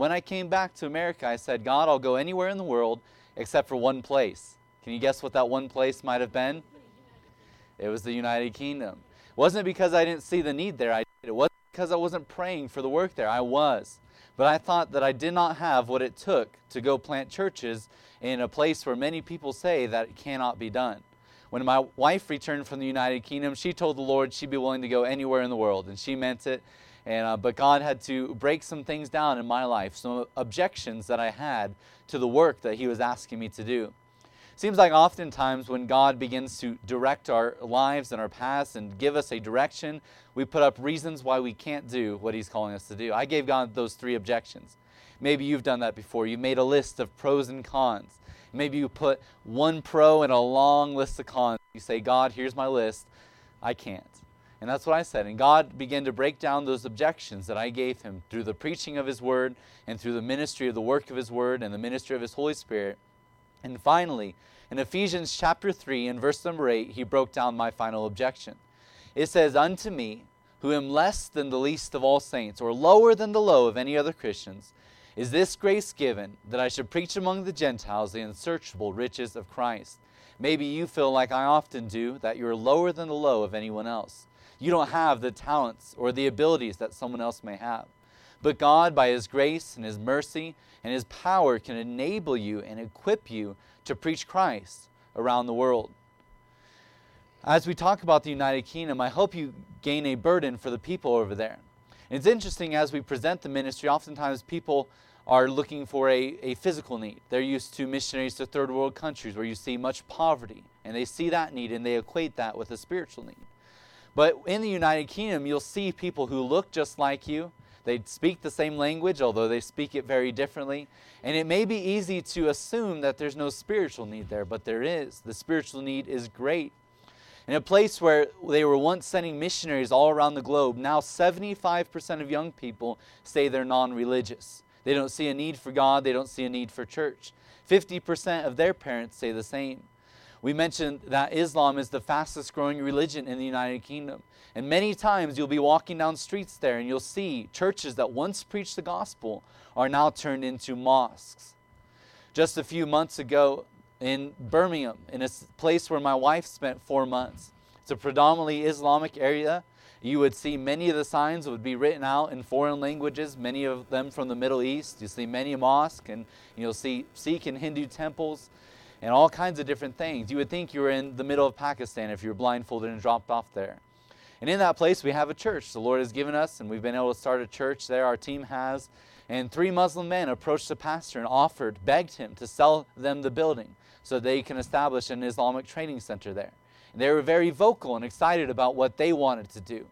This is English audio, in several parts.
when I came back to America, I said, God, I'll go anywhere in the world except for one place. Can you guess what that one place might have been? It was the United Kingdom. Wasn't it because I didn't see the need there. I did. It wasn't because I wasn't praying for the work there. I was. But I thought that I did not have what it took to go plant churches in a place where many people say that it cannot be done. When my wife returned from the United Kingdom, she told the Lord she'd be willing to go anywhere in the world, and she meant it. And, uh, but God had to break some things down in my life, some objections that I had to the work that He was asking me to do. Seems like oftentimes when God begins to direct our lives and our paths and give us a direction, we put up reasons why we can't do what He's calling us to do. I gave God those three objections. Maybe you've done that before. You made a list of pros and cons. Maybe you put one pro and a long list of cons. You say, God, here's my list. I can't. And that's what I said. And God began to break down those objections that I gave him through the preaching of his word and through the ministry of the work of his word and the ministry of his Holy Spirit. And finally, in Ephesians chapter 3 and verse number 8, he broke down my final objection. It says, Unto me, who am less than the least of all saints, or lower than the low of any other Christians, is this grace given that I should preach among the Gentiles the unsearchable riches of Christ. Maybe you feel like I often do, that you're lower than the low of anyone else. You don't have the talents or the abilities that someone else may have. But God, by His grace and His mercy and His power, can enable you and equip you to preach Christ around the world. As we talk about the United Kingdom, I hope you gain a burden for the people over there. It's interesting as we present the ministry, oftentimes people are looking for a, a physical need. They're used to missionaries to third world countries where you see much poverty, and they see that need and they equate that with a spiritual need. But in the United Kingdom, you'll see people who look just like you, they speak the same language, although they speak it very differently. And it may be easy to assume that there's no spiritual need there, but there is. The spiritual need is great. In a place where they were once sending missionaries all around the globe, now 75% of young people say they're non religious. They don't see a need for God, they don't see a need for church. 50% of their parents say the same. We mentioned that Islam is the fastest growing religion in the United Kingdom. And many times you'll be walking down streets there and you'll see churches that once preached the gospel are now turned into mosques. Just a few months ago in Birmingham, in a place where my wife spent four months, it's a predominantly Islamic area. You would see many of the signs would be written out in foreign languages, many of them from the Middle East. You see many mosques and you'll see Sikh and Hindu temples and all kinds of different things. You would think you were in the middle of Pakistan if you were blindfolded and dropped off there. And in that place, we have a church. The Lord has given us, and we've been able to start a church there. Our team has. And three Muslim men approached the pastor and offered, begged him to sell them the building so they can establish an Islamic training center there. And they were very vocal and excited about what they wanted to do.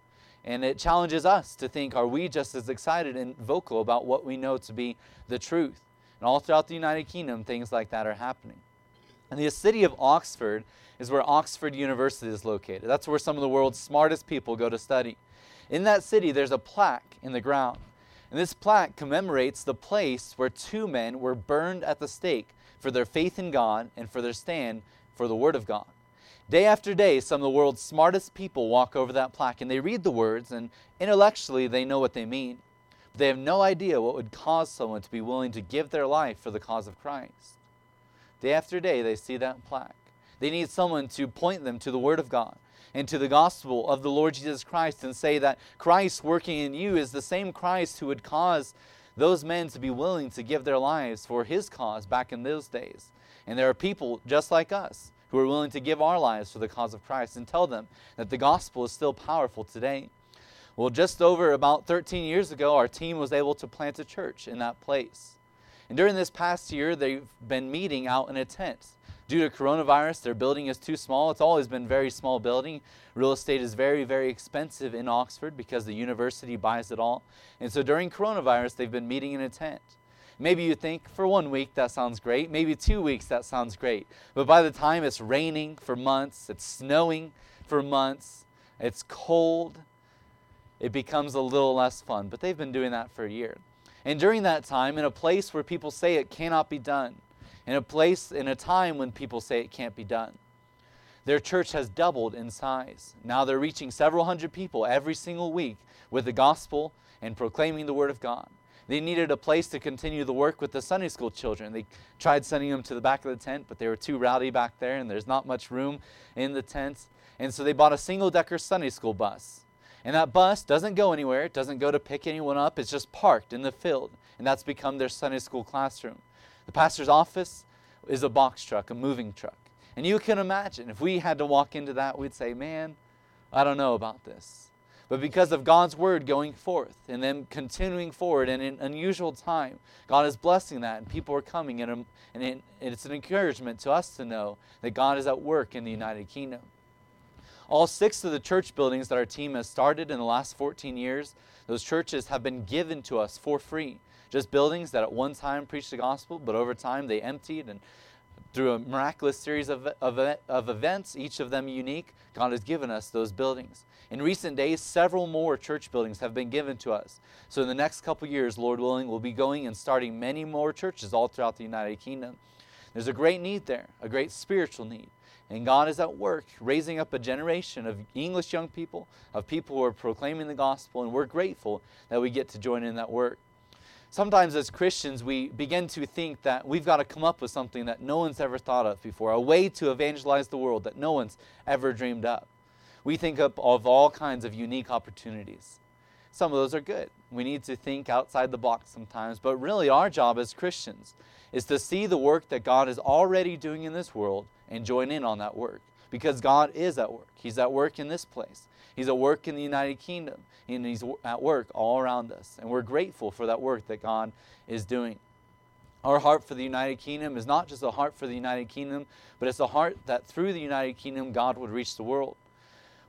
And it challenges us to think are we just as excited and vocal about what we know to be the truth? And all throughout the United Kingdom, things like that are happening. And the city of Oxford is where Oxford University is located. That's where some of the world's smartest people go to study. In that city, there's a plaque in the ground. And this plaque commemorates the place where two men were burned at the stake for their faith in God and for their stand for the Word of God. Day after day, some of the world's smartest people walk over that plaque and they read the words, and intellectually they know what they mean. But they have no idea what would cause someone to be willing to give their life for the cause of Christ. Day after day, they see that plaque. They need someone to point them to the Word of God and to the gospel of the Lord Jesus Christ and say that Christ working in you is the same Christ who would cause those men to be willing to give their lives for his cause back in those days. And there are people just like us who are willing to give our lives for the cause of Christ and tell them that the gospel is still powerful today. Well, just over about 13 years ago, our team was able to plant a church in that place. And during this past year, they've been meeting out in a tent. Due to coronavirus, their building is too small. It's always been very small building. Real estate is very, very expensive in Oxford because the university buys it all. And so during coronavirus, they've been meeting in a tent. Maybe you think for one week that sounds great. Maybe two weeks that sounds great. But by the time it's raining for months, it's snowing for months, it's cold, it becomes a little less fun. But they've been doing that for a year. And during that time, in a place where people say it cannot be done, in a place, in a time when people say it can't be done, their church has doubled in size. Now they're reaching several hundred people every single week with the gospel and proclaiming the word of God. They needed a place to continue the work with the Sunday school children. They tried sending them to the back of the tent, but they were too rowdy back there, and there's not much room in the tent. And so they bought a single decker Sunday school bus. And that bus doesn't go anywhere, it doesn't go to pick anyone up, it's just parked in the field. And that's become their Sunday school classroom. The pastor's office is a box truck, a moving truck. And you can imagine if we had to walk into that, we'd say, man, I don't know about this. But because of God's word going forth and then continuing forward in an unusual time, God is blessing that and people are coming. And, um, and it's an encouragement to us to know that God is at work in the United Kingdom. All six of the church buildings that our team has started in the last 14 years, those churches have been given to us for free. Just buildings that at one time preached the gospel, but over time they emptied and through a miraculous series of, of, of events, each of them unique, God has given us those buildings. In recent days, several more church buildings have been given to us. So, in the next couple years, Lord willing, we'll be going and starting many more churches all throughout the United Kingdom. There's a great need there, a great spiritual need. And God is at work raising up a generation of English young people, of people who are proclaiming the gospel, and we're grateful that we get to join in that work. Sometimes, as Christians, we begin to think that we've got to come up with something that no one's ever thought of before, a way to evangelize the world that no one's ever dreamed up. We think of, of all kinds of unique opportunities. Some of those are good. We need to think outside the box sometimes, but really, our job as Christians is to see the work that God is already doing in this world and join in on that work because God is at work. He's at work in this place. He's at work in the United Kingdom, and He's at work all around us. And we're grateful for that work that God is doing. Our heart for the United Kingdom is not just a heart for the United Kingdom, but it's a heart that through the United Kingdom, God would reach the world.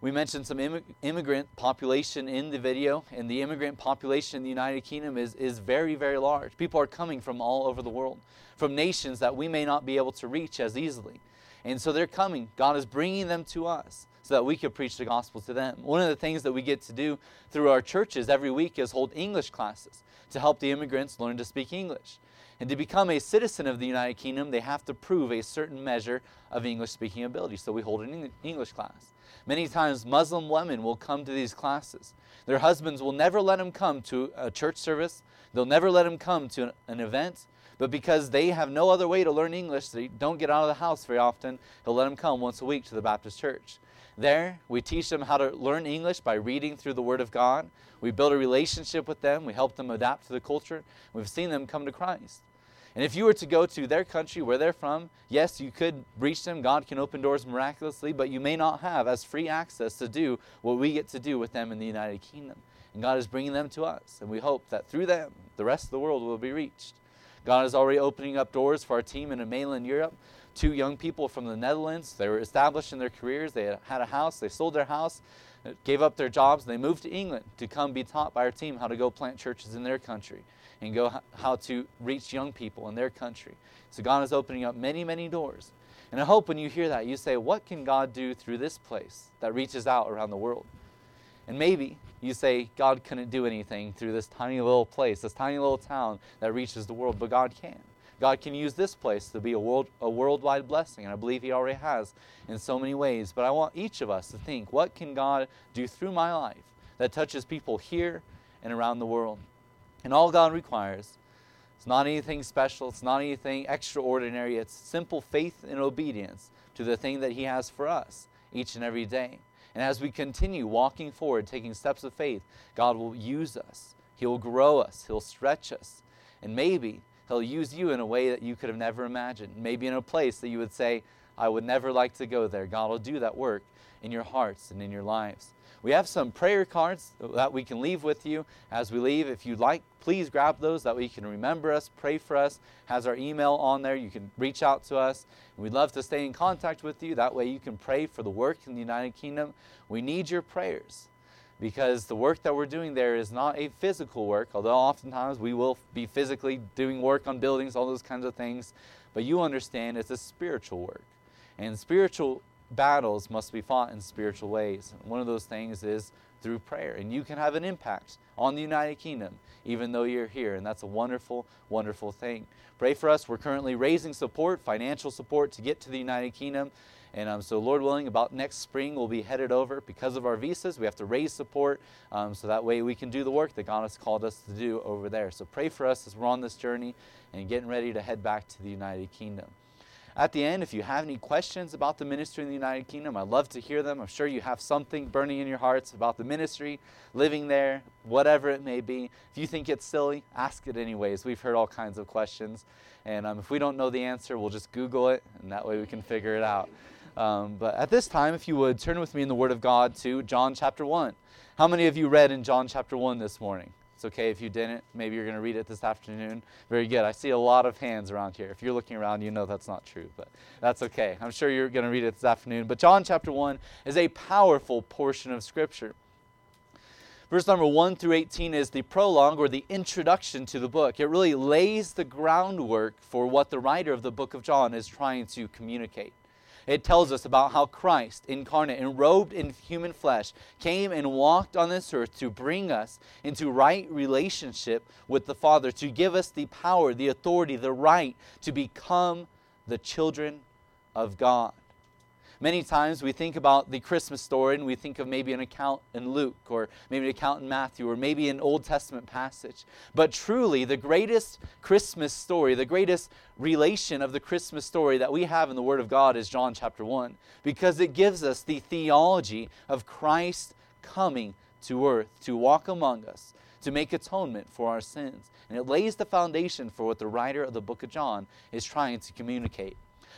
We mentioned some immigrant population in the video, and the immigrant population in the United Kingdom is, is very, very large. People are coming from all over the world, from nations that we may not be able to reach as easily. And so they're coming. God is bringing them to us so that we can preach the gospel to them. One of the things that we get to do through our churches every week is hold English classes to help the immigrants learn to speak English. And to become a citizen of the United Kingdom, they have to prove a certain measure of English speaking ability. So we hold an English class. Many times, Muslim women will come to these classes. Their husbands will never let them come to a church service, they'll never let them come to an event. But because they have no other way to learn English, they don't get out of the house very often, he'll let them come once a week to the Baptist church. There, we teach them how to learn English by reading through the Word of God. We build a relationship with them. We help them adapt to the culture. We've seen them come to Christ. And if you were to go to their country, where they're from, yes, you could reach them. God can open doors miraculously, but you may not have as free access to do what we get to do with them in the United Kingdom. And God is bringing them to us. And we hope that through them, the rest of the world will be reached. God is already opening up doors for our team in mainland Europe. Two young people from the Netherlands, they were established in their careers. They had a house, they sold their house, gave up their jobs, they moved to England to come be taught by our team how to go plant churches in their country and go how to reach young people in their country. So God is opening up many, many doors. And I hope when you hear that, you say, What can God do through this place that reaches out around the world? And maybe you say God couldn't do anything through this tiny little place, this tiny little town that reaches the world, but God can. God can use this place to be a world a worldwide blessing, and I believe He already has in so many ways. But I want each of us to think, what can God do through my life that touches people here and around the world? And all God requires it's not anything special, it's not anything extraordinary, it's simple faith and obedience to the thing that He has for us each and every day. And as we continue walking forward, taking steps of faith, God will use us. He will grow us. He'll stretch us. And maybe He'll use you in a way that you could have never imagined. Maybe in a place that you would say, I would never like to go there. God will do that work in your hearts and in your lives. We have some prayer cards that we can leave with you as we leave. If you'd like, please grab those that we can remember us, pray for us. Has our email on there. You can reach out to us. We'd love to stay in contact with you. That way you can pray for the work in the United Kingdom. We need your prayers because the work that we're doing there is not a physical work, although oftentimes we will be physically doing work on buildings, all those kinds of things. But you understand it's a spiritual work. And spiritual battles must be fought in spiritual ways. One of those things is through prayer. And you can have an impact on the United Kingdom even though you're here. And that's a wonderful, wonderful thing. Pray for us. We're currently raising support, financial support to get to the United Kingdom. And um, so, Lord willing, about next spring, we'll be headed over because of our visas. We have to raise support um, so that way we can do the work that God has called us to do over there. So, pray for us as we're on this journey and getting ready to head back to the United Kingdom. At the end, if you have any questions about the ministry in the United Kingdom, I'd love to hear them. I'm sure you have something burning in your hearts about the ministry, living there, whatever it may be. If you think it's silly, ask it anyways. We've heard all kinds of questions. And um, if we don't know the answer, we'll just Google it, and that way we can figure it out. Um, but at this time, if you would, turn with me in the Word of God to John chapter 1. How many of you read in John chapter 1 this morning? It's okay if you didn't. Maybe you're going to read it this afternoon. Very good. I see a lot of hands around here. If you're looking around, you know that's not true, but that's okay. I'm sure you're going to read it this afternoon. But John chapter 1 is a powerful portion of Scripture. Verse number 1 through 18 is the prologue or the introduction to the book. It really lays the groundwork for what the writer of the book of John is trying to communicate. It tells us about how Christ, incarnate and robed in human flesh, came and walked on this earth to bring us into right relationship with the Father, to give us the power, the authority, the right to become the children of God. Many times we think about the Christmas story and we think of maybe an account in Luke or maybe an account in Matthew or maybe an Old Testament passage. But truly, the greatest Christmas story, the greatest relation of the Christmas story that we have in the Word of God is John chapter 1 because it gives us the theology of Christ coming to earth to walk among us, to make atonement for our sins. And it lays the foundation for what the writer of the book of John is trying to communicate.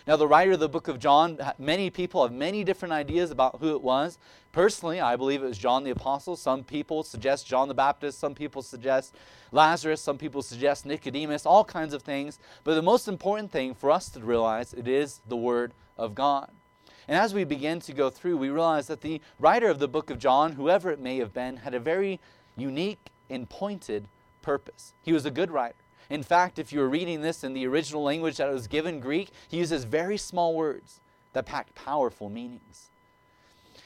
Now, the writer of the book of John, many people have many different ideas about who it was. Personally, I believe it was John the Apostle. Some people suggest John the Baptist. Some people suggest Lazarus. Some people suggest Nicodemus, all kinds of things. But the most important thing for us to realize, it is the Word of God. And as we begin to go through, we realize that the writer of the book of John, whoever it may have been, had a very unique and pointed purpose. He was a good writer. In fact, if you were reading this in the original language that was given, Greek, he uses very small words that pack powerful meanings.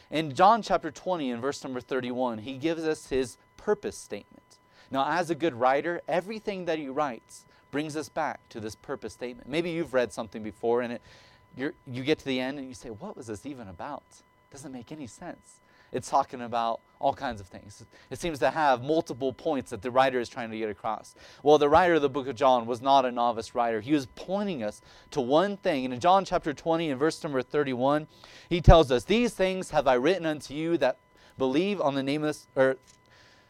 In John chapter 20, and verse number 31, he gives us his purpose statement. Now, as a good writer, everything that he writes brings us back to this purpose statement. Maybe you've read something before and it, you get to the end and you say, What was this even about? It doesn't make any sense it's talking about all kinds of things. It seems to have multiple points that the writer is trying to get across. Well, the writer of the book of John was not a novice writer. He was pointing us to one thing. And in John chapter 20 and verse number 31, he tells us, These things have I written unto you that believe on the name of this, or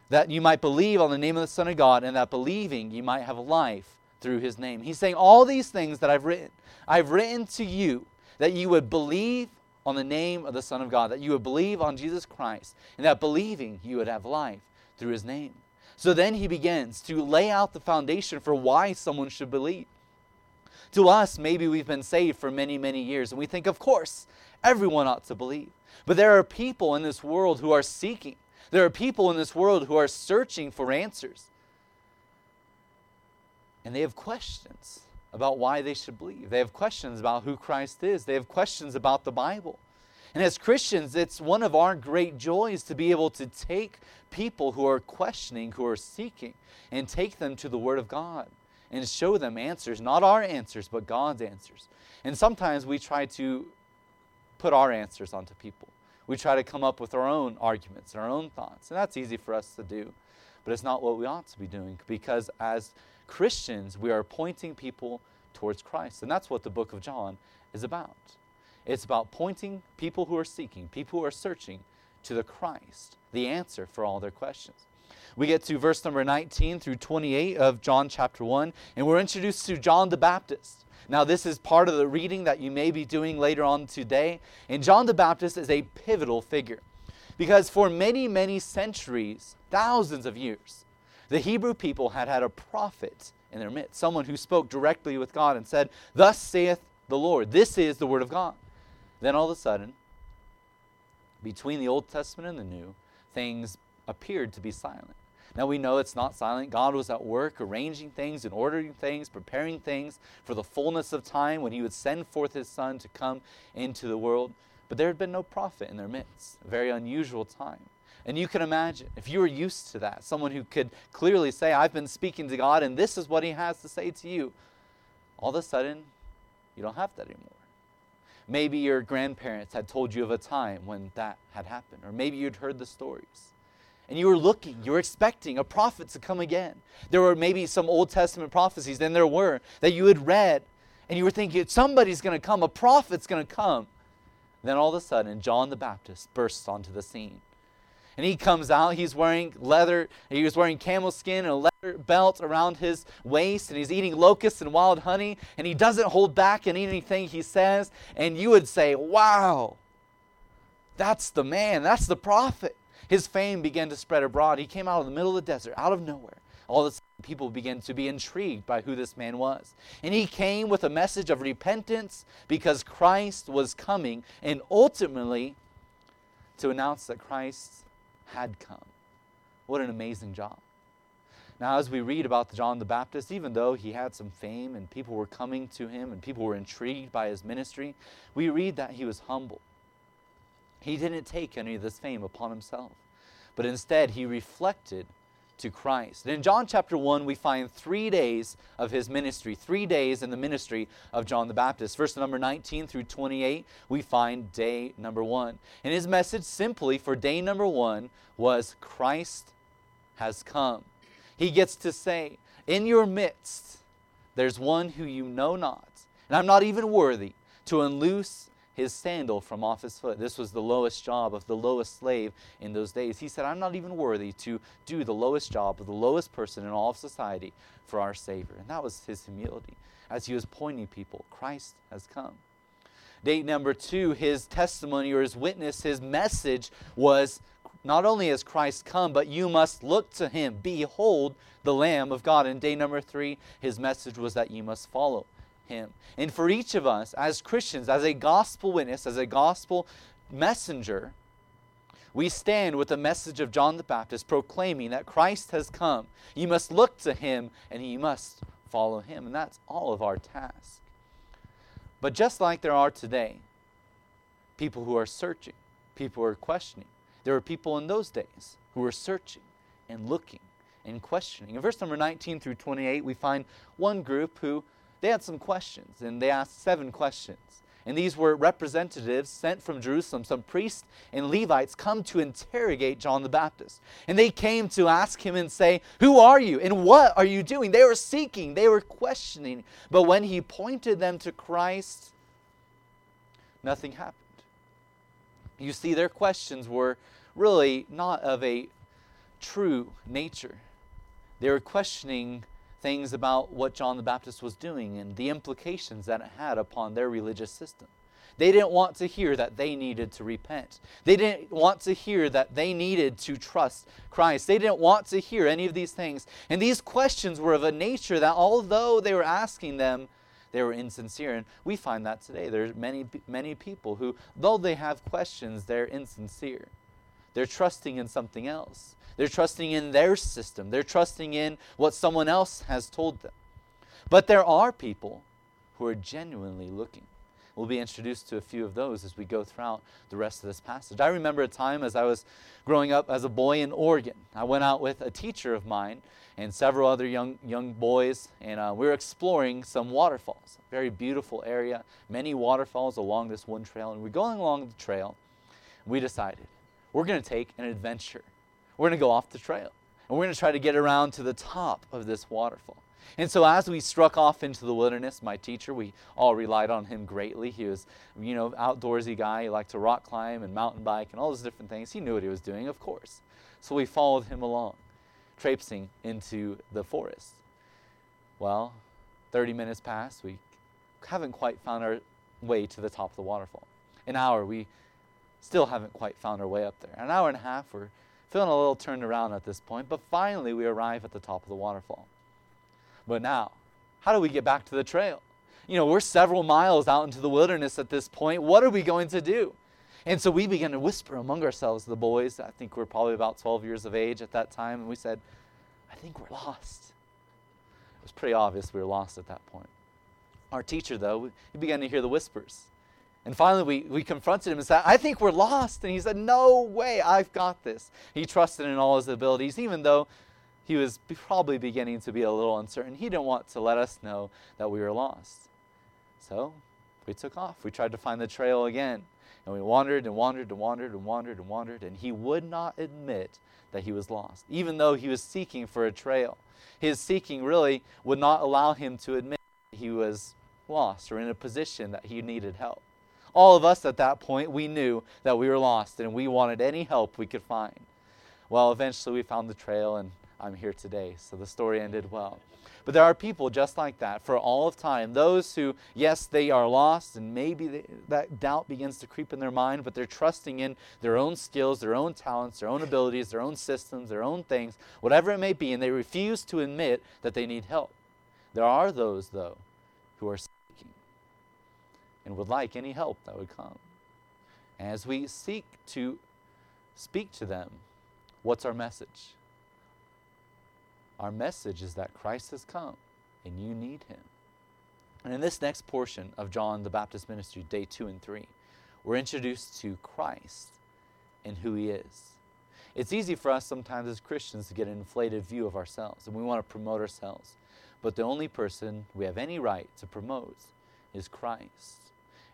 that you might believe on the name of the Son of God, and that believing you might have life through his name. He's saying, All these things that I've written, I've written to you that you would believe on the name of the Son of God, that you would believe on Jesus Christ, and that believing you would have life through his name. So then he begins to lay out the foundation for why someone should believe. To us, maybe we've been saved for many, many years, and we think, of course, everyone ought to believe. But there are people in this world who are seeking. There are people in this world who are searching for answers. And they have questions about why they should believe. They have questions about who Christ is. They have questions about the Bible. And as Christians, it's one of our great joys to be able to take people who are questioning, who are seeking, and take them to the Word of God and show them answers, not our answers, but God's answers. And sometimes we try to put our answers onto people. We try to come up with our own arguments, our own thoughts. And that's easy for us to do. But it's not what we ought to be doing because as Christians, we are pointing people towards Christ. And that's what the book of John is about. It's about pointing people who are seeking, people who are searching to the Christ, the answer for all their questions. We get to verse number 19 through 28 of John chapter 1, and we're introduced to John the Baptist. Now, this is part of the reading that you may be doing later on today. And John the Baptist is a pivotal figure because for many, many centuries, thousands of years, the Hebrew people had had a prophet in their midst, someone who spoke directly with God and said, Thus saith the Lord. This is the word of God. Then all of a sudden, between the Old Testament and the New, things appeared to be silent. Now we know it's not silent. God was at work arranging things and ordering things, preparing things for the fullness of time when He would send forth His Son to come into the world. But there had been no prophet in their midst, a very unusual time. And you can imagine, if you were used to that, someone who could clearly say, I've been speaking to God and this is what He has to say to you, all of a sudden, you don't have that anymore. Maybe your grandparents had told you of a time when that had happened, or maybe you'd heard the stories. And you were looking, you were expecting a prophet to come again. There were maybe some Old Testament prophecies, and there were, that you had read, and you were thinking, somebody's going to come, a prophet's going to come. Then all of a sudden, John the Baptist bursts onto the scene. And he comes out, he's wearing leather, he was wearing camel skin and a leather belt around his waist, and he's eating locusts and wild honey, and he doesn't hold back in anything he says. And you would say, Wow, that's the man, that's the prophet. His fame began to spread abroad. He came out of the middle of the desert, out of nowhere. All of a sudden, people began to be intrigued by who this man was. And he came with a message of repentance because Christ was coming, and ultimately to announce that Christ had come. What an amazing job. Now, as we read about John the Baptist, even though he had some fame and people were coming to him and people were intrigued by his ministry, we read that he was humble. He didn't take any of this fame upon himself, but instead he reflected to Christ. And in John chapter 1, we find three days of his ministry, three days in the ministry of John the Baptist. Verse number 19 through 28, we find day number one. And his message simply for day number one was Christ has come. He gets to say, In your midst, there's one who you know not, and I'm not even worthy to unloose his sandal from off his foot. This was the lowest job of the lowest slave in those days. He said, I'm not even worthy to do the lowest job of the lowest person in all of society for our Savior. And that was his humility as he was pointing people Christ has come. Date number two, his testimony or his witness, his message was not only has Christ come, but you must look to him. Behold the Lamb of God. And day number three, his message was that you must follow him. And for each of us, as Christians, as a gospel witness, as a gospel messenger, we stand with the message of John the Baptist proclaiming that Christ has come. You must look to him and you must follow him. And that's all of our task. But just like there are today, people who are searching, people who are questioning, there were people in those days who were searching and looking and questioning. In verse number 19 through 28, we find one group who they had some questions, and they asked seven questions. And these were representatives sent from Jerusalem, some priests and Levites come to interrogate John the Baptist. And they came to ask him and say, Who are you and what are you doing? They were seeking, they were questioning. But when he pointed them to Christ, nothing happened. You see, their questions were really not of a true nature. They were questioning things about what John the Baptist was doing and the implications that it had upon their religious system. They didn't want to hear that they needed to repent. They didn't want to hear that they needed to trust Christ. They didn't want to hear any of these things. And these questions were of a nature that, although they were asking them, they were insincere. And we find that today. There are many, many people who, though they have questions, they're insincere. They're trusting in something else. They're trusting in their system. They're trusting in what someone else has told them. But there are people who are genuinely looking. We'll be introduced to a few of those as we go throughout the rest of this passage. I remember a time as I was growing up as a boy in Oregon. I went out with a teacher of mine and several other young, young boys, and uh, we were exploring some waterfalls. Very beautiful area, many waterfalls along this one trail. And we're going along the trail. We decided we're going to take an adventure we're going to go off the trail. And we're going to try to get around to the top of this waterfall. And so as we struck off into the wilderness, my teacher, we all relied on him greatly. He was, you know, outdoorsy guy. He liked to rock climb and mountain bike and all those different things. He knew what he was doing, of course. So we followed him along, traipsing into the forest. Well, 30 minutes passed. We haven't quite found our way to the top of the waterfall. An hour, we still haven't quite found our way up there. An hour and a half, we're feeling a little turned around at this point, but finally we arrive at the top of the waterfall. But now, how do we get back to the trail? You know, we're several miles out into the wilderness at this point. What are we going to do? And so we began to whisper among ourselves, the boys. I think we're probably about 12 years of age at that time. And we said, I think we're lost. It was pretty obvious we were lost at that point. Our teacher, though, he began to hear the whispers. And finally, we, we confronted him and said, I think we're lost. And he said, No way, I've got this. He trusted in all his abilities, even though he was probably beginning to be a little uncertain. He didn't want to let us know that we were lost. So we took off. We tried to find the trail again. And we wandered and wandered and wandered and wandered and wandered. And he would not admit that he was lost, even though he was seeking for a trail. His seeking really would not allow him to admit that he was lost or in a position that he needed help. All of us at that point, we knew that we were lost and we wanted any help we could find. Well, eventually we found the trail and I'm here today. So the story ended well. But there are people just like that for all of time. Those who, yes, they are lost, and maybe they, that doubt begins to creep in their mind, but they're trusting in their own skills, their own talents, their own abilities, their own systems, their own things, whatever it may be, and they refuse to admit that they need help. There are those, though, who are and would like any help that would come. As we seek to speak to them, what's our message? Our message is that Christ has come and you need him. And in this next portion of John the Baptist ministry, day two and three, we're introduced to Christ and who he is. It's easy for us sometimes as Christians to get an inflated view of ourselves and we want to promote ourselves. But the only person we have any right to promote is Christ.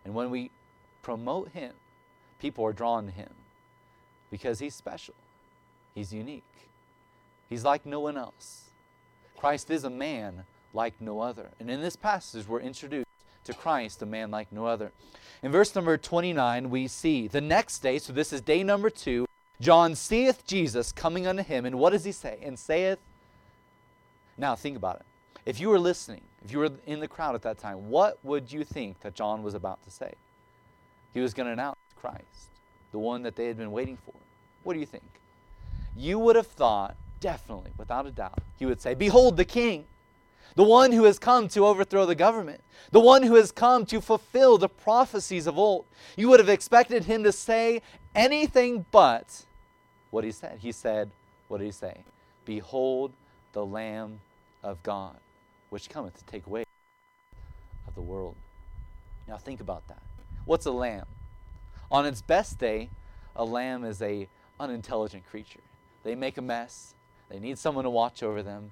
And when we promote him, people are drawn to him because he's special, he's unique. He's like no one else. Christ is a man like no other. And in this passage, we're introduced to Christ, a man like no other. In verse number 29, we see the next day, so this is day number two, John seeth Jesus coming unto him, and what does he say? And saith, Now think about it. If you were listening, if you were in the crowd at that time, what would you think that John was about to say? He was going to announce Christ, the one that they had been waiting for. What do you think? You would have thought definitely, without a doubt, he would say, Behold the king, the one who has come to overthrow the government, the one who has come to fulfill the prophecies of old. You would have expected him to say anything but what he said. He said, What did he say? Behold the Lamb of God, which cometh to take away of the world. Now think about that. What's a lamb? On its best day, a lamb is a unintelligent creature. They make a mess. They need someone to watch over them.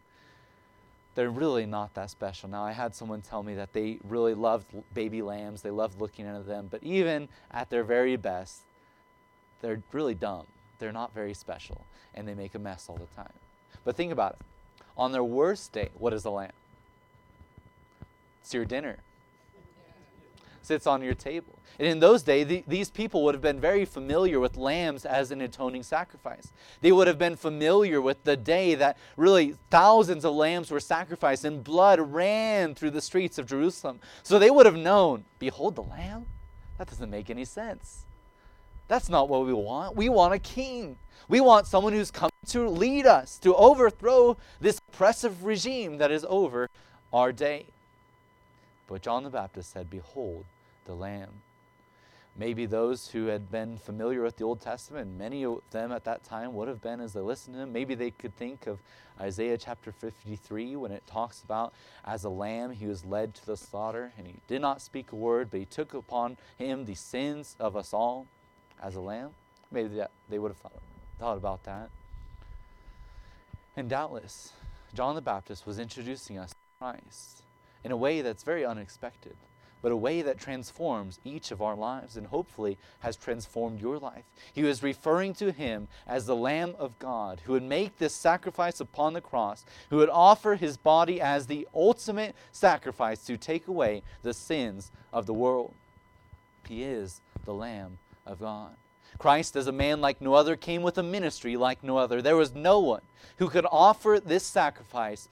They're really not that special. Now, I had someone tell me that they really loved baby lambs, they loved looking at them, but even at their very best, they're really dumb. They're not very special, and they make a mess all the time. But think about it. On their worst day, what is a lamb? It's your dinner sits on your table. And in those days, the, these people would have been very familiar with lambs as an atoning sacrifice. They would have been familiar with the day that really thousands of lambs were sacrificed and blood ran through the streets of Jerusalem. So they would have known, behold the lamb? That doesn't make any sense. That's not what we want. We want a king. We want someone who's come to lead us, to overthrow this oppressive regime that is over our day. But John the Baptist said, Behold the Lamb. Maybe those who had been familiar with the Old Testament, many of them at that time would have been as they listened to him. Maybe they could think of Isaiah chapter 53 when it talks about as a lamb he was led to the slaughter and he did not speak a word, but he took upon him the sins of us all as a lamb. Maybe they would have thought, thought about that. And doubtless, John the Baptist was introducing us to Christ in a way that's very unexpected, but a way that transforms each of our lives and hopefully has transformed your life. He was referring to him as the Lamb of God who would make this sacrifice upon the cross, who would offer his body as the ultimate sacrifice to take away the sins of the world. He is the Lamb of God. Christ, as a man like no other, came with a ministry like no other. There was no one who could offer this sacrifice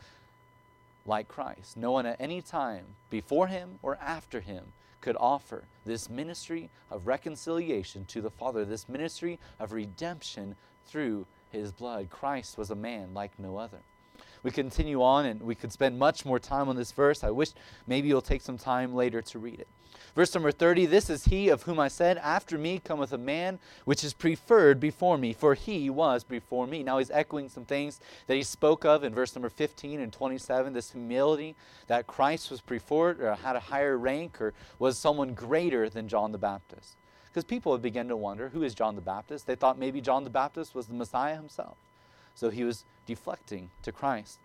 like Christ. No one at any time before him or after him could offer this ministry of reconciliation to the Father, this ministry of redemption through his blood. Christ was a man like no other. We continue on and we could spend much more time on this verse. I wish maybe you'll take some time later to read it. Verse number 30 This is he of whom I said, After me cometh a man which is preferred before me, for he was before me. Now he's echoing some things that he spoke of in verse number 15 and 27 this humility that Christ was preferred or had a higher rank or was someone greater than John the Baptist. Because people had begun to wonder who is John the Baptist? They thought maybe John the Baptist was the Messiah himself. So he was deflecting to Christ.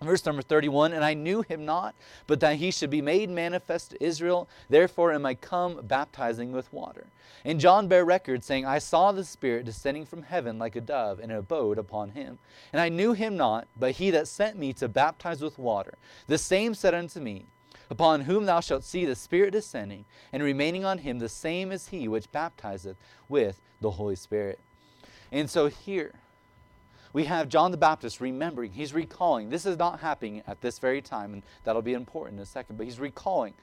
Verse number 31 And I knew him not, but that he should be made manifest to Israel. Therefore am I come baptizing with water. And John bare record, saying, I saw the Spirit descending from heaven like a dove, and abode upon him. And I knew him not, but he that sent me to baptize with water. The same said unto me, Upon whom thou shalt see the Spirit descending, and remaining on him, the same is he which baptizeth with the Holy Spirit. And so here, we have John the Baptist remembering, he's recalling. This is not happening at this very time, and that'll be important in a second, but he's recalling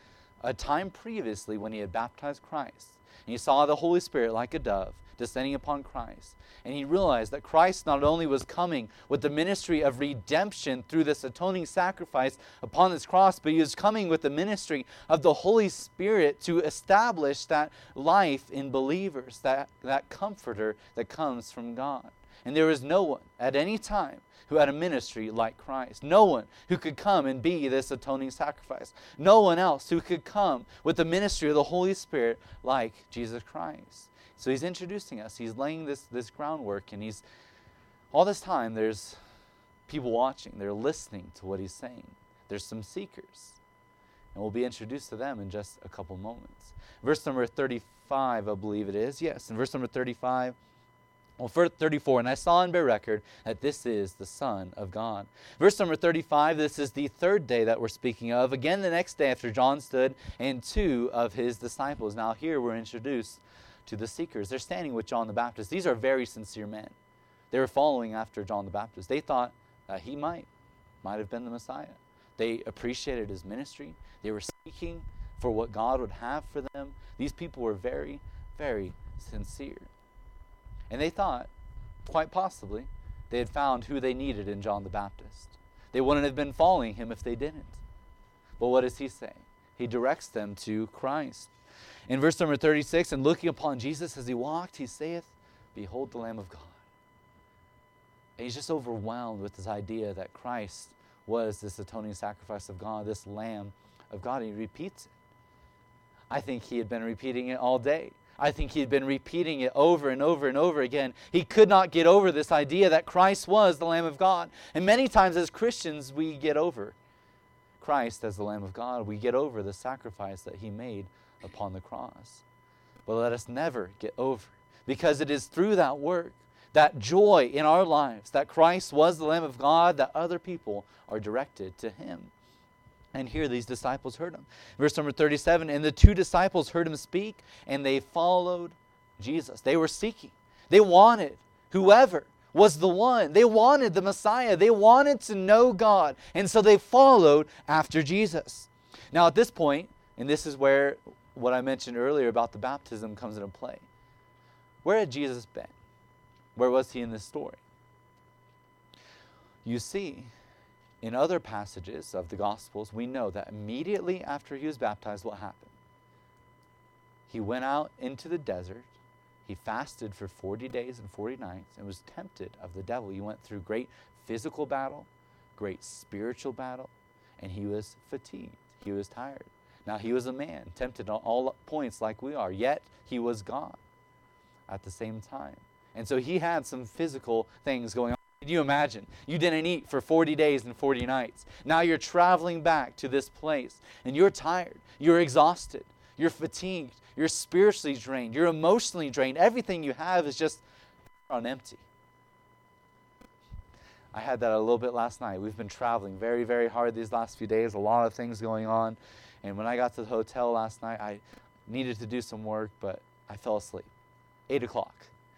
a time previously when he had baptized Christ. And he saw the Holy Spirit like a dove descending upon Christ. And he realized that Christ not only was coming with the ministry of redemption through this atoning sacrifice upon this cross, but he was coming with the ministry of the Holy Spirit to establish that life in believers, that, that comforter that comes from God. And there is no one at any time who had a ministry like Christ. No one who could come and be this atoning sacrifice. No one else who could come with the ministry of the Holy Spirit like Jesus Christ. So he's introducing us. He's laying this, this groundwork, and he's all this time there's people watching. They're listening to what he's saying. There's some seekers. And we'll be introduced to them in just a couple moments. Verse number 35, I believe it is. Yes, in verse number 35. Well, verse 34, and I saw in bear record that this is the Son of God. Verse number 35, this is the third day that we're speaking of. Again, the next day after John stood and two of his disciples. Now, here we're introduced to the seekers. They're standing with John the Baptist. These are very sincere men. They were following after John the Baptist. They thought that he might, might have been the Messiah. They appreciated his ministry. They were seeking for what God would have for them. These people were very, very sincere. And they thought, quite possibly, they had found who they needed in John the Baptist. They wouldn't have been following him if they didn't. But what does he say? He directs them to Christ. In verse number 36, and looking upon Jesus as he walked, he saith, Behold the Lamb of God. And he's just overwhelmed with this idea that Christ was this atoning sacrifice of God, this Lamb of God. And he repeats it. I think he had been repeating it all day. I think he'd been repeating it over and over and over again. He could not get over this idea that Christ was the Lamb of God. And many times as Christians, we get over Christ as the Lamb of God. We get over the sacrifice that he made upon the cross. But let us never get over because it is through that work, that joy in our lives, that Christ was the Lamb of God, that other people are directed to him. And here these disciples heard him. Verse number 37 And the two disciples heard him speak, and they followed Jesus. They were seeking, they wanted whoever was the one. They wanted the Messiah. They wanted to know God. And so they followed after Jesus. Now, at this point, and this is where what I mentioned earlier about the baptism comes into play. Where had Jesus been? Where was he in this story? You see, in other passages of the Gospels, we know that immediately after he was baptized, what happened? He went out into the desert. He fasted for 40 days and 40 nights and was tempted of the devil. He went through great physical battle, great spiritual battle, and he was fatigued. He was tired. Now, he was a man, tempted on all points like we are, yet he was God at the same time. And so he had some physical things going on. Can you imagine? You didn't eat for 40 days and 40 nights. Now you're traveling back to this place and you're tired. You're exhausted. You're fatigued. You're spiritually drained. You're emotionally drained. Everything you have is just on empty. I had that a little bit last night. We've been traveling very, very hard these last few days, a lot of things going on. And when I got to the hotel last night, I needed to do some work, but I fell asleep. 8 o'clock.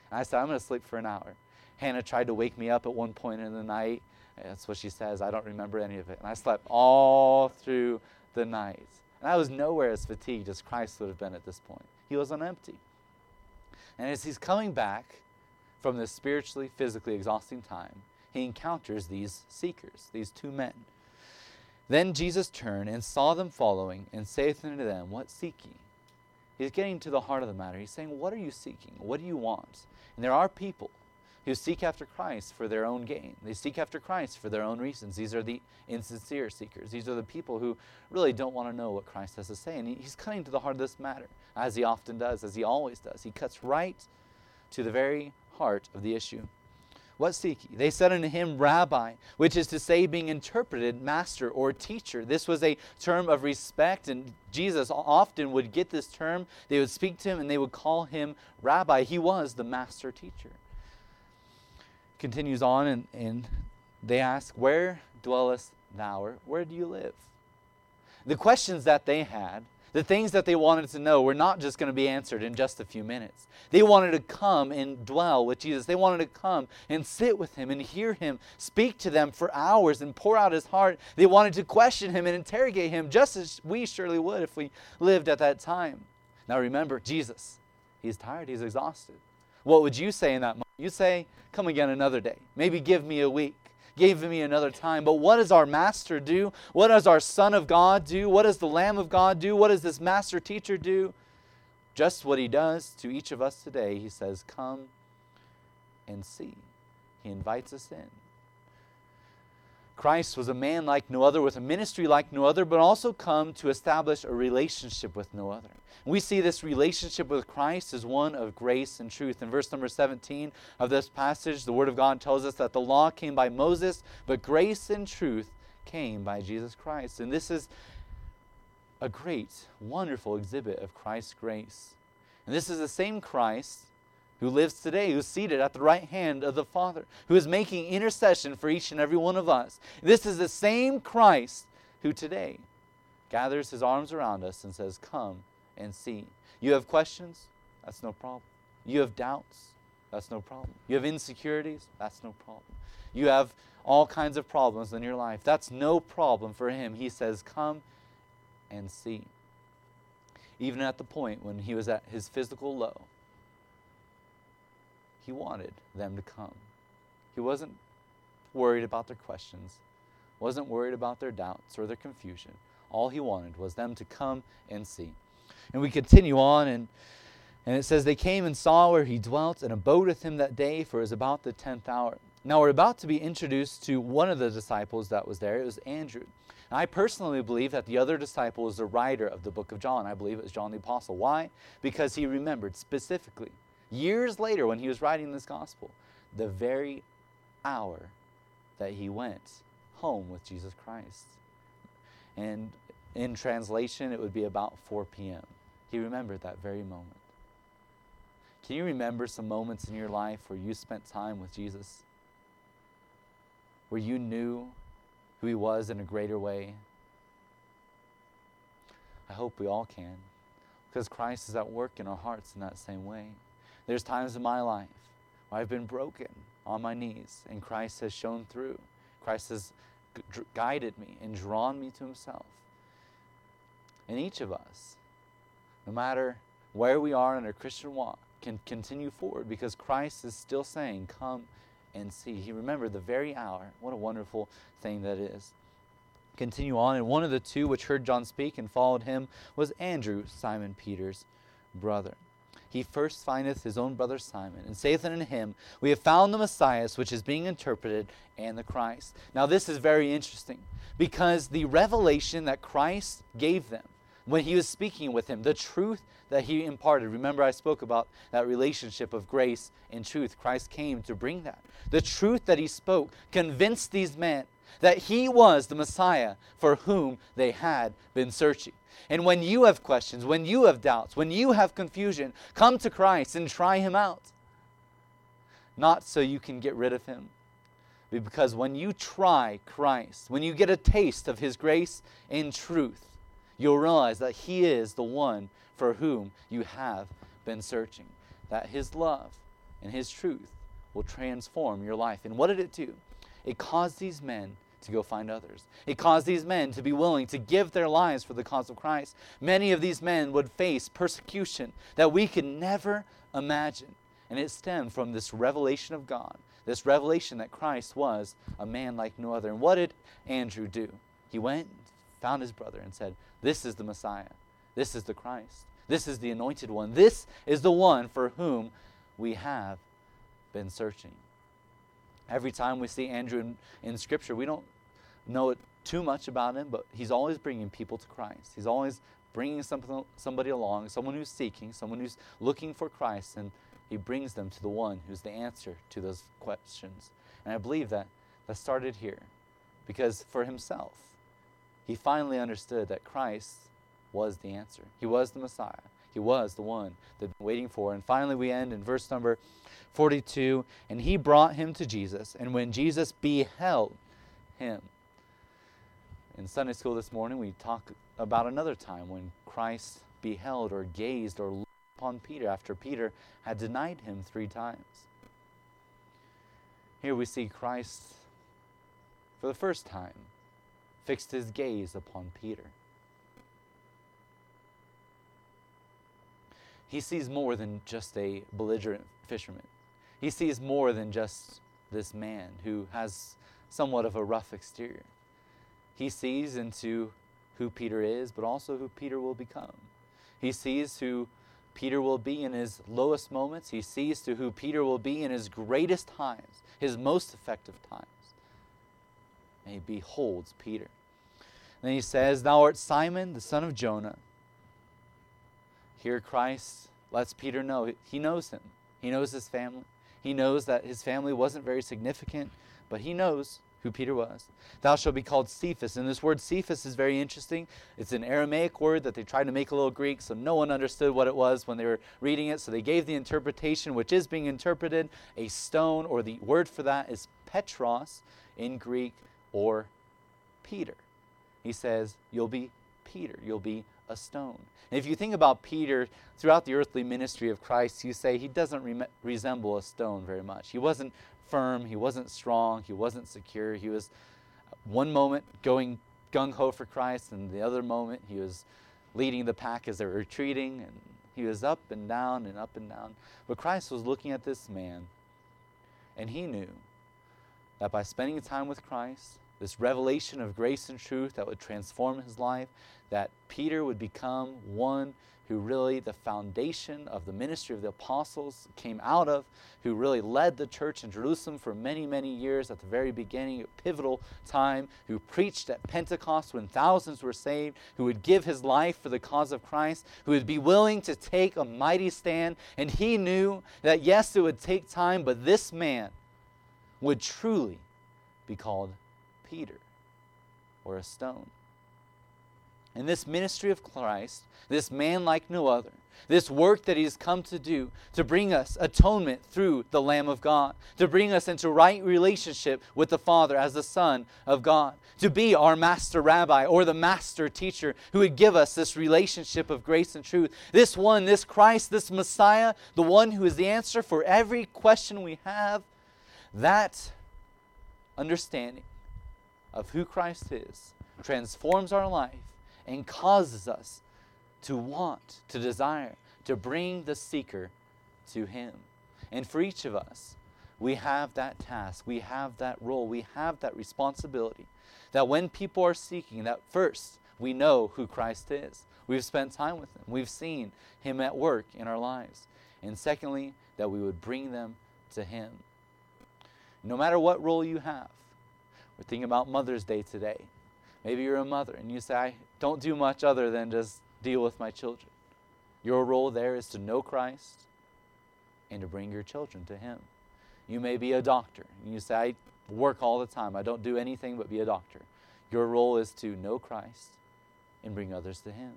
And I said, I'm going to sleep for an hour. Hannah tried to wake me up at one point in the night. That's what she says. I don't remember any of it. And I slept all through the night. And I was nowhere as fatigued as Christ would have been at this point. He was on empty. And as he's coming back from this spiritually, physically exhausting time, he encounters these seekers, these two men. Then Jesus turned and saw them following, and saith unto them, What seek ye? He's getting to the heart of the matter. He's saying, What are you seeking? What do you want? And there are people who seek after Christ for their own gain. They seek after Christ for their own reasons. These are the insincere seekers. These are the people who really don't want to know what Christ has to say. And he's cutting to the heart of this matter, as he often does, as he always does. He cuts right to the very heart of the issue. What seek ye? They said unto him, Rabbi, which is to say, being interpreted, master or teacher. This was a term of respect, and Jesus often would get this term. They would speak to him and they would call him Rabbi. He was the master teacher. Continues on, and, and they ask, Where dwellest thou? Or where do you live? The questions that they had the things that they wanted to know were not just going to be answered in just a few minutes. They wanted to come and dwell with Jesus. They wanted to come and sit with him and hear him speak to them for hours and pour out his heart. They wanted to question him and interrogate him just as we surely would if we lived at that time. Now remember, Jesus, he's tired, he's exhausted. What would you say in that moment? You say, Come again another day. Maybe give me a week Give me another time. But what does our master do? What does our Son of God do? What does the Lamb of God do? What does this master teacher do? Just what he does to each of us today. He says, Come and see. He invites us in. Christ was a man like no other, with a ministry like no other, but also come to establish a relationship with no other. We see this relationship with Christ as one of grace and truth. In verse number 17 of this passage, the Word of God tells us that the law came by Moses, but grace and truth came by Jesus Christ. And this is a great, wonderful exhibit of Christ's grace. And this is the same Christ who lives today, who's seated at the right hand of the Father, who is making intercession for each and every one of us. This is the same Christ who today gathers his arms around us and says, Come and see. You have questions? That's no problem. You have doubts? That's no problem. You have insecurities? That's no problem. You have all kinds of problems in your life? That's no problem for him. He says, Come and see. Even at the point when he was at his physical low, he wanted them to come. He wasn't worried about their questions, wasn't worried about their doubts or their confusion. All he wanted was them to come and see. And we continue on, and, and it says, They came and saw where he dwelt and abode with him that day, for it was about the tenth hour. Now we're about to be introduced to one of the disciples that was there. It was Andrew. And I personally believe that the other disciple is the writer of the book of John. I believe it was John the Apostle. Why? Because he remembered specifically years later when he was writing this gospel, the very hour that he went home with Jesus Christ. And in translation, it would be about 4 p.m. He remembered that very moment. Can you remember some moments in your life where you spent time with Jesus? Where you knew who he was in a greater way? I hope we all can, because Christ is at work in our hearts in that same way. There's times in my life where I've been broken on my knees, and Christ has shown through. Christ has guided me and drawn me to Himself. And each of us, no matter where we are in our Christian walk, can continue forward because Christ is still saying, Come and see. He remembered the very hour. What a wonderful thing that is. Continue on, and one of the two which heard John speak and followed him was Andrew, Simon Peter's brother he first findeth his own brother Simon, and saith unto him, We have found the Messiah, which is being interpreted, and the Christ. Now, this is very interesting because the revelation that Christ gave them when he was speaking with him, the truth that he imparted. Remember, I spoke about that relationship of grace and truth. Christ came to bring that. The truth that he spoke convinced these men that he was the Messiah for whom they had been searching. And when you have questions, when you have doubts, when you have confusion, come to Christ and try him out. Not so you can get rid of him, but because when you try Christ, when you get a taste of his grace and truth, you'll realize that he is the one for whom you have been searching. That his love and his truth will transform your life. And what did it do? It caused these men to go find others. It caused these men to be willing to give their lives for the cause of Christ. Many of these men would face persecution that we could never imagine. And it stemmed from this revelation of God, this revelation that Christ was a man like no other. And what did Andrew do? He went, found his brother, and said, This is the Messiah. This is the Christ. This is the anointed one. This is the one for whom we have been searching. Every time we see Andrew in, in Scripture, we don't know it too much about him, but he's always bringing people to Christ. He's always bringing something, somebody along, someone who's seeking, someone who's looking for Christ, and he brings them to the one who's the answer to those questions. And I believe that that started here because for himself, he finally understood that Christ was the answer. He was the Messiah. He was the one that they'd been waiting for. And finally, we end in verse number 42 And he brought him to Jesus. And when Jesus beheld him, in Sunday school this morning, we talk about another time when Christ beheld or gazed or looked upon Peter after Peter had denied him three times. Here we see Christ, for the first time, fixed his gaze upon Peter. He sees more than just a belligerent fisherman. He sees more than just this man who has somewhat of a rough exterior. He sees into who Peter is, but also who Peter will become. He sees who Peter will be in his lowest moments. He sees to who Peter will be in his greatest times, his most effective times. And he beholds Peter. And then he says, Thou art Simon, the son of Jonah. Here, Christ lets Peter know he knows him. He knows his family. He knows that his family wasn't very significant, but he knows who Peter was. Thou shalt be called Cephas. And this word Cephas is very interesting. It's an Aramaic word that they tried to make a little Greek, so no one understood what it was when they were reading it. So they gave the interpretation, which is being interpreted a stone, or the word for that is Petros in Greek, or Peter. He says, You'll be Peter. You'll be a stone. And if you think about Peter throughout the earthly ministry of Christ, you say he doesn't re- resemble a stone very much. He wasn't firm, he wasn't strong, he wasn't secure. He was one moment going gung ho for Christ, and the other moment he was leading the pack as they were retreating, and he was up and down and up and down. But Christ was looking at this man, and he knew that by spending time with Christ, this revelation of grace and truth that would transform his life, that Peter would become one who really the foundation of the ministry of the apostles came out of, who really led the church in Jerusalem for many, many years at the very beginning, a pivotal time, who preached at Pentecost when thousands were saved, who would give his life for the cause of Christ, who would be willing to take a mighty stand. And he knew that, yes, it would take time, but this man would truly be called Peter or a stone. And this ministry of Christ, this man like no other, this work that he has come to do to bring us atonement through the Lamb of God, to bring us into right relationship with the Father as the Son of God, to be our master rabbi or the master teacher who would give us this relationship of grace and truth. This one, this Christ, this Messiah, the one who is the answer for every question we have, that understanding of who Christ is transforms our life and causes us to want, to desire, to bring the seeker to Him. And for each of us, we have that task, we have that role, we have that responsibility. That when people are seeking, that first we know who Christ is. We've spent time with Him, we've seen Him at work in our lives. And secondly, that we would bring them to Him. No matter what role you have, we're thinking about Mother's Day today. Maybe you're a mother and you say, I don't do much other than just deal with my children. Your role there is to know Christ and to bring your children to Him. You may be a doctor and you say, I work all the time. I don't do anything but be a doctor. Your role is to know Christ and bring others to Him.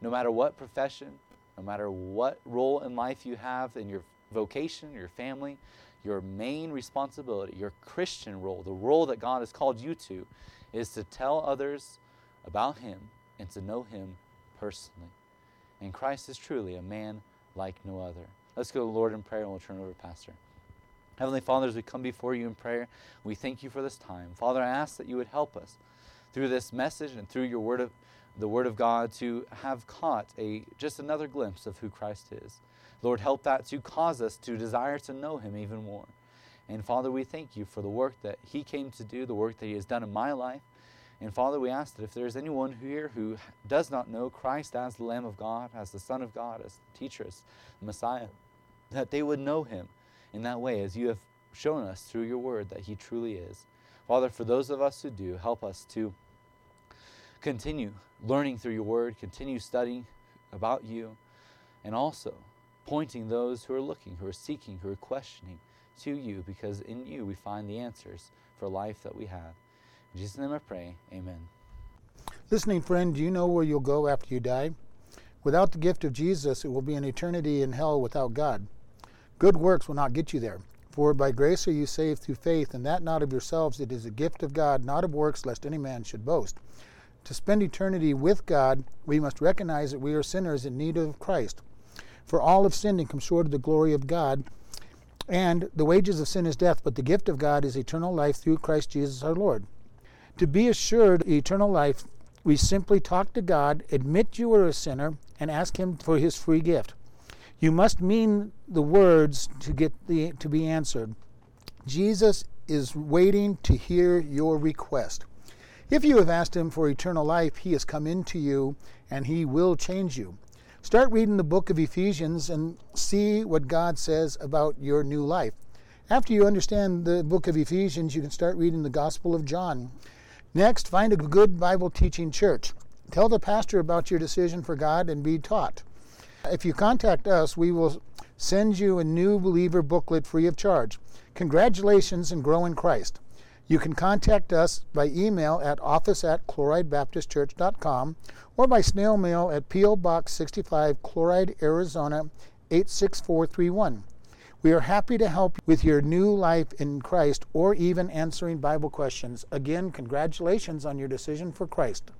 No matter what profession, no matter what role in life you have in your vocation, your family, your main responsibility, your Christian role, the role that God has called you to, is to tell others about Him and to know Him personally. And Christ is truly a man like no other. Let's go to the Lord in prayer and we'll turn over to Pastor. Heavenly Father, as we come before you in prayer, we thank you for this time. Father, I ask that you would help us through this message and through your word of the Word of God to have caught a just another glimpse of who Christ is. Lord, help that to cause us to desire to know Him even more. And Father, we thank you for the work that He came to do, the work that He has done in my life. And Father, we ask that if there is anyone here who does not know Christ as the Lamb of God, as the Son of God, as the teacher, as the Messiah, that they would know Him in that way, as you have shown us through your word that He truly is. Father, for those of us who do, help us to continue learning through your word, continue studying about you, and also pointing those who are looking, who are seeking, who are questioning to you, because in you we find the answers for life that we have. In Jesus' name I pray, amen. Listening friend, do you know where you'll go after you die? Without the gift of Jesus, it will be an eternity in hell without God. Good works will not get you there. For by grace are you saved through faith, and that not of yourselves, it is a gift of God, not of works, lest any man should boast. To spend eternity with God, we must recognize that we are sinners in need of Christ. For all have sinned and come short of the glory of God, and the wages of sin is death, but the gift of God is eternal life through Christ Jesus our Lord. To be assured eternal life, we simply talk to God, admit you are a sinner, and ask Him for His free gift. You must mean the words to get the to be answered. Jesus is waiting to hear your request. If you have asked him for eternal life, he has come into you and he will change you. Start reading the book of Ephesians and see what God says about your new life. After you understand the book of Ephesians, you can start reading the Gospel of John. Next, find a good Bible teaching church. Tell the pastor about your decision for God and be taught. If you contact us, we will send you a new believer booklet free of charge. Congratulations and grow in Christ. You can contact us by email at office at chloridebaptistchurch.com or by snail mail at P.O. Box 65, Chloride, Arizona 86431. We are happy to help with your new life in Christ or even answering Bible questions. Again, congratulations on your decision for Christ.